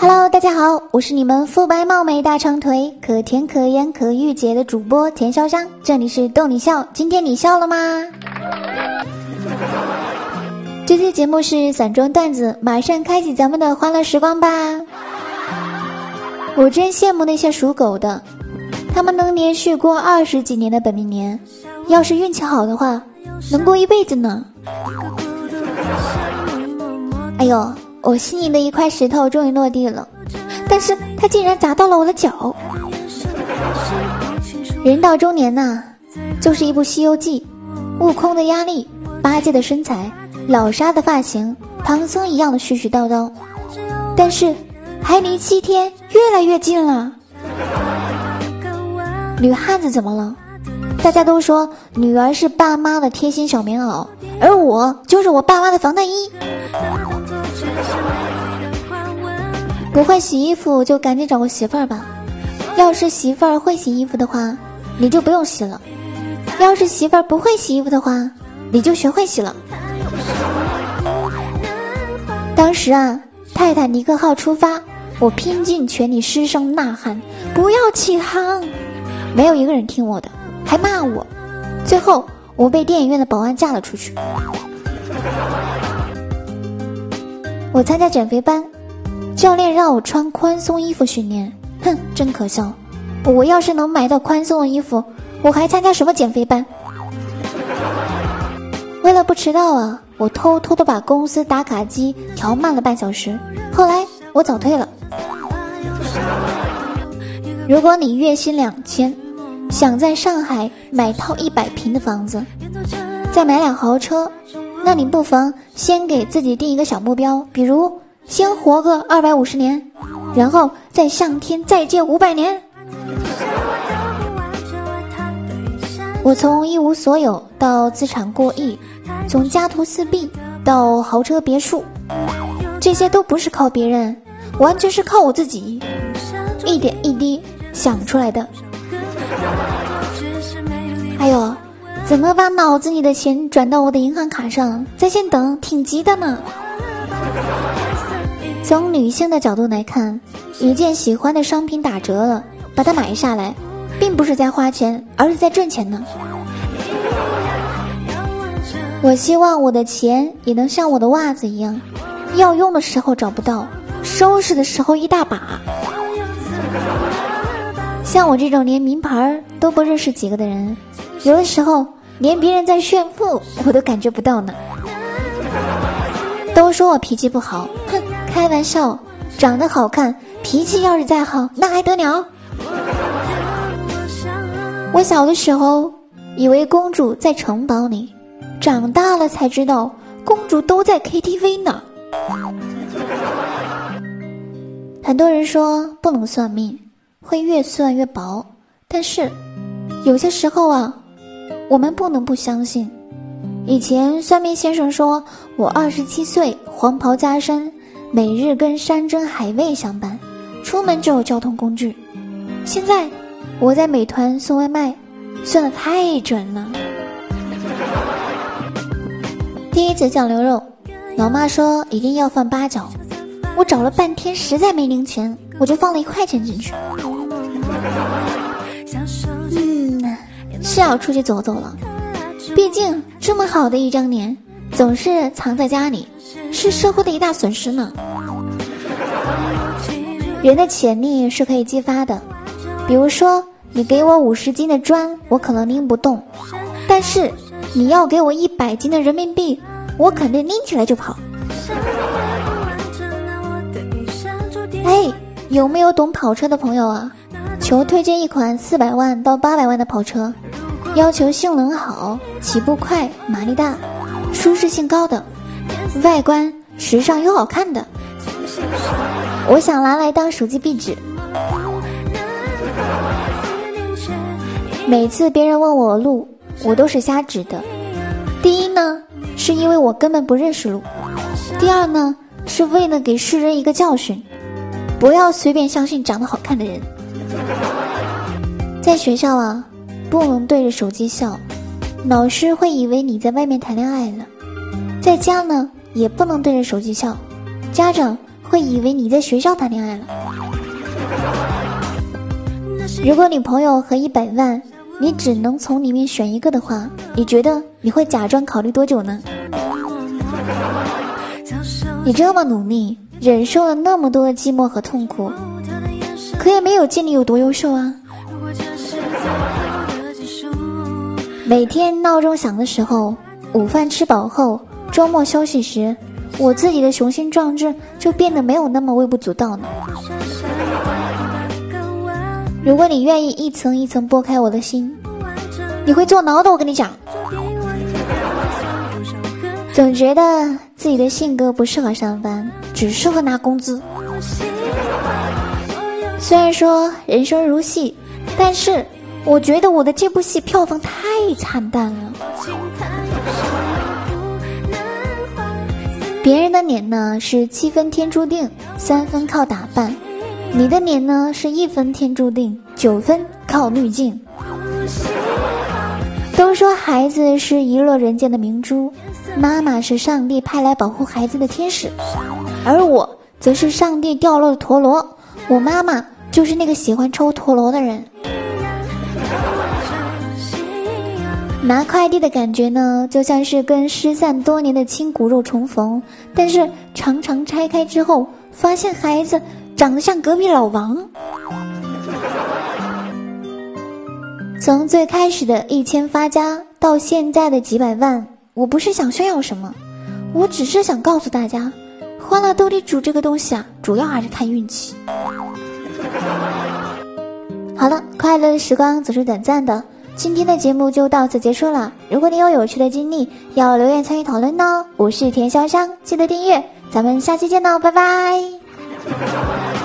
Hello，大家好，我是你们肤白貌美大长腿可甜可盐可御姐的主播田潇湘，这里是逗你笑，今天你笑了吗？这期节目是散装段子，马上开启咱们的欢乐时光吧。我真羡慕那些属狗的，他们能连续过二十几年的本命年，要是运气好的话，能过一辈子呢。哎呦！我心里的一块石头终于落地了，但是它竟然砸到了我的脚。人到中年呐，就是一部《西游记》，悟空的压力，八戒的身材，老沙的发型，唐僧一样的絮絮叨叨。但是，还离七天越来越近了。女汉子怎么了？大家都说女儿是爸妈的贴心小棉袄，而我就是我爸妈的防弹衣。不会洗衣服就赶紧找个媳妇儿吧。要是媳妇儿会洗衣服的话，你就不用洗了；要是媳妇儿不会洗衣服的话，你就学会洗了。当时啊，泰坦尼克号出发，我拼尽全力失声呐喊：“不要起航！”没有一个人听我的，还骂我。最后，我被电影院的保安架了出去。我参加减肥班，教练让我穿宽松衣服训练，哼，真可笑！我要是能买到宽松的衣服，我还参加什么减肥班？为了不迟到啊，我偷偷的把公司打卡机调慢了半小时。后来我早退了。如果你月薪两千，想在上海买套一百平的房子，再买辆豪车。那你不妨先给自己定一个小目标，比如先活个二百五十年，然后再向天再借五百年。我从一无所有到资产过亿，从家徒四壁到豪车别墅，这些都不是靠别人，完全是靠我自己一点一滴想出来的。还有。怎么把脑子里的钱转到我的银行卡上？在线等，挺急的呢。从女性的角度来看，一件喜欢的商品打折了，把它买下来，并不是在花钱，而是在赚钱呢。我希望我的钱也能像我的袜子一样，要用的时候找不到，收拾的时候一大把。像我这种连名牌都不认识几个的人，有的时候。连别人在炫富，我都感觉不到呢。都说我脾气不好，哼，开玩笑。长得好看，脾气要是再好，那还得了？我小的时候以为公主在城堡里，长大了才知道公主都在 KTV 呢。很多人说不能算命，会越算越薄，但是有些时候啊。我们不能不相信。以前算命先生说我二十七岁，黄袍加身，每日跟山珍海味相伴，出门就有交通工具。现在我在美团送外卖，算的太准了。第一次酱牛肉，老妈说一定要放八角，我找了半天实在没零钱，我就放了一块钱进去。是要出去走走了，毕竟这么好的一张脸，总是藏在家里，是社会的一大损失呢。人的潜力是可以激发的，比如说你给我五十斤的砖，我可能拎不动，但是你要给我一百斤的人民币，我肯定拎起来就跑。哎，有没有懂跑车的朋友啊？求推荐一款四百万到八百万的跑车。要求性能好、起步快、马力大、舒适性高的、外观时尚又好看的，我想拿来当手机壁纸。每次别人问我路，我都是瞎指的。第一呢，是因为我根本不认识路；第二呢，是为了给世人一个教训，不要随便相信长得好看的人。在学校啊。不能对着手机笑，老师会以为你在外面谈恋爱了。在家呢，也不能对着手机笑，家长会以为你在学校谈恋爱了。如果女朋友和一百万，你只能从里面选一个的话，你觉得你会假装考虑多久呢？你这么努力，忍受了那么多的寂寞和痛苦，可也没有见你有多优秀啊！每天闹钟响的时候，午饭吃饱后，周末休息时，我自己的雄心壮志就变得没有那么微不足道呢。如果你愿意一层一层剥开我的心，你会坐牢的。我跟你讲，总觉得自己的性格不适合上班，只适合拿工资。虽然说人生如戏，但是我觉得我的这部戏票房太惨淡了。别人的脸呢是七分天注定，三分靠打扮。你的脸呢，是一分天注定，九分靠滤镜。都说孩子是遗落人间的明珠，妈妈是上帝派来保护孩子的天使，而我则是上帝掉落的陀螺。我妈妈就是那个喜欢抽陀螺的人。拿快递的感觉呢，就像是跟失散多年的亲骨肉重逢，但是常常拆开之后，发现孩子。长得像隔壁老王。从最开始的一千发家到现在的几百万，我不是想炫耀什么，我只是想告诉大家，欢乐斗地主这个东西啊，主要还是看运气。好了，快乐的时光总是短暂的，今天的节目就到此结束了。如果你有有趣的经历要留言参与讨论哦。我是田潇湘记得订阅。咱们下期见喽拜拜。